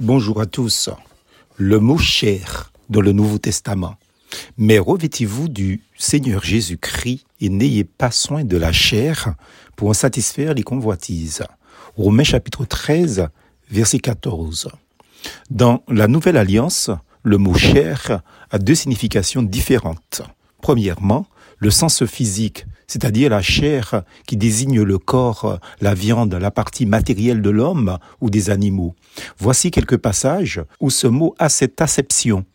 Bonjour à tous. Le mot chair dans le Nouveau Testament. Mais revêtez-vous du Seigneur Jésus-Christ et n'ayez pas soin de la chair pour en satisfaire les convoitises. Romains chapitre 13, verset 14. Dans la Nouvelle Alliance, le mot chair a deux significations différentes. Premièrement, le sens physique, c'est-à-dire la chair qui désigne le corps, la viande, la partie matérielle de l'homme ou des animaux. Voici quelques passages où ce mot a cette acception.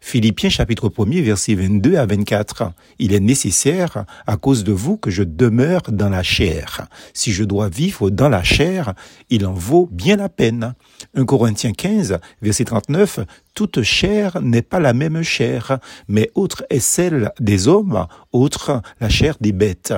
Philippiens chapitre 1er verset 22 à 24. Il est nécessaire à cause de vous que je demeure dans la chair. Si je dois vivre dans la chair, il en vaut bien la peine. 1 Corinthiens 15 verset 39. Toute chair n'est pas la même chair, mais autre est celle des hommes, autre la chair des bêtes.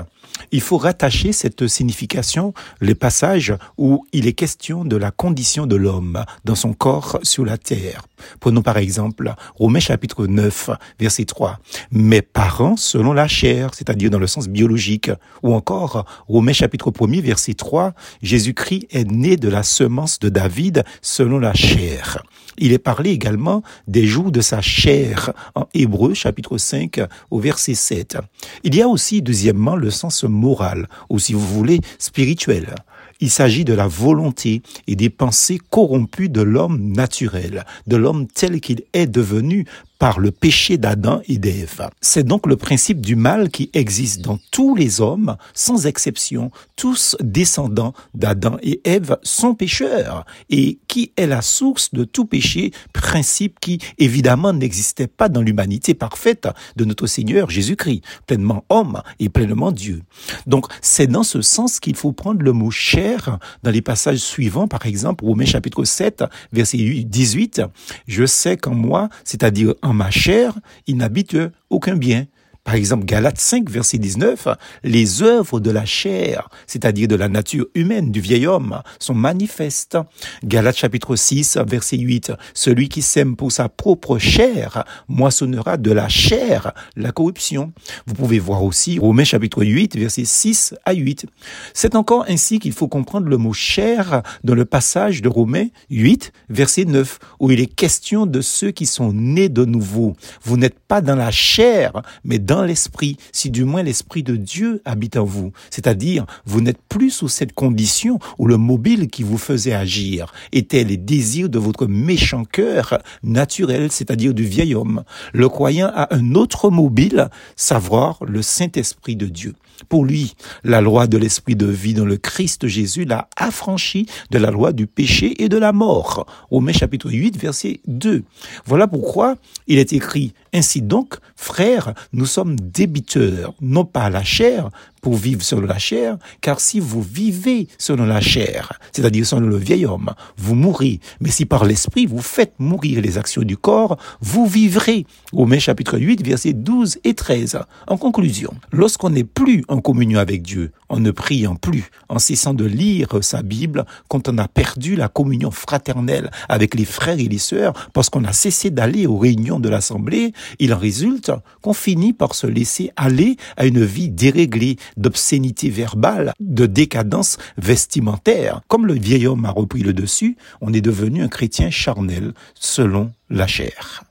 Il faut rattacher cette signification les passages où il est question de la condition de l'homme dans son corps sur la terre. Prenons par exemple Romains chapitre 9, verset 3. Mes parents selon la chair, c'est-à-dire dans le sens biologique. Ou encore Romains chapitre 1 verset 3. Jésus-Christ est né de la semence de David selon la chair. Il est parlé également des joues de sa chair en Hébreu chapitre 5 au verset 7. Il y a aussi deuxièmement le sens moral ou si vous voulez spirituel. Il s'agit de la volonté et des pensées corrompues de l'homme naturel, de l'homme tel qu'il est devenu par le péché d'Adam et d'Ève. C'est donc le principe du mal qui existe dans tous les hommes, sans exception, tous descendants d'Adam et Ève sont pécheurs, et qui est la source de tout péché, principe qui évidemment n'existait pas dans l'humanité parfaite de notre Seigneur Jésus-Christ, pleinement homme et pleinement Dieu. Donc c'est dans ce sens qu'il faut prendre le mot chair dans les passages suivants, par exemple Romains chapitre 7, verset 18, je sais qu'en moi, c'est-à-dire ma chair, il n'habite aucun bien. Par exemple, Galates 5, verset 19, les œuvres de la chair, c'est-à-dire de la nature humaine du vieil homme, sont manifestes. Galates chapitre 6, verset 8, celui qui sème pour sa propre chair moissonnera de la chair la corruption. Vous pouvez voir aussi Romains chapitre 8, verset 6 à 8. C'est encore ainsi qu'il faut comprendre le mot chair dans le passage de Romains 8, verset 9, où il est question de ceux qui sont nés de nouveau. Vous n'êtes pas dans la chair, mais dans l'esprit, si du moins l'esprit de Dieu habite en vous. C'est-à-dire, vous n'êtes plus sous cette condition où le mobile qui vous faisait agir était les désirs de votre méchant cœur naturel, c'est-à-dire du vieil homme. Le croyant a un autre mobile, savoir le Saint-Esprit de Dieu. Pour lui, la loi de l'esprit de vie dans le Christ Jésus l'a affranchi de la loi du péché et de la mort. Romains chapitre 8, verset 2. Voilà pourquoi il est écrit, ainsi donc, frères, nous sommes débiteurs, non pas à la chair, pour vivre selon la chair, car si vous vivez selon la chair, c'est-à-dire selon le vieil homme, vous mourrez. Mais si par l'esprit vous faites mourir les actions du corps, vous vivrez. Romains chapitre 8, versets 12 et 13. En conclusion, lorsqu'on n'est plus en communion avec Dieu, en ne priant plus, en cessant de lire sa Bible, quand on a perdu la communion fraternelle avec les frères et les sœurs, parce qu'on a cessé d'aller aux réunions de l'Assemblée, il en résulte qu'on finit par se laisser aller à une vie déréglée, d'obscénité verbale, de décadence vestimentaire. Comme le vieil homme a repris le dessus, on est devenu un chrétien charnel selon la chair.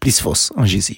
Plus fausse en Jésus.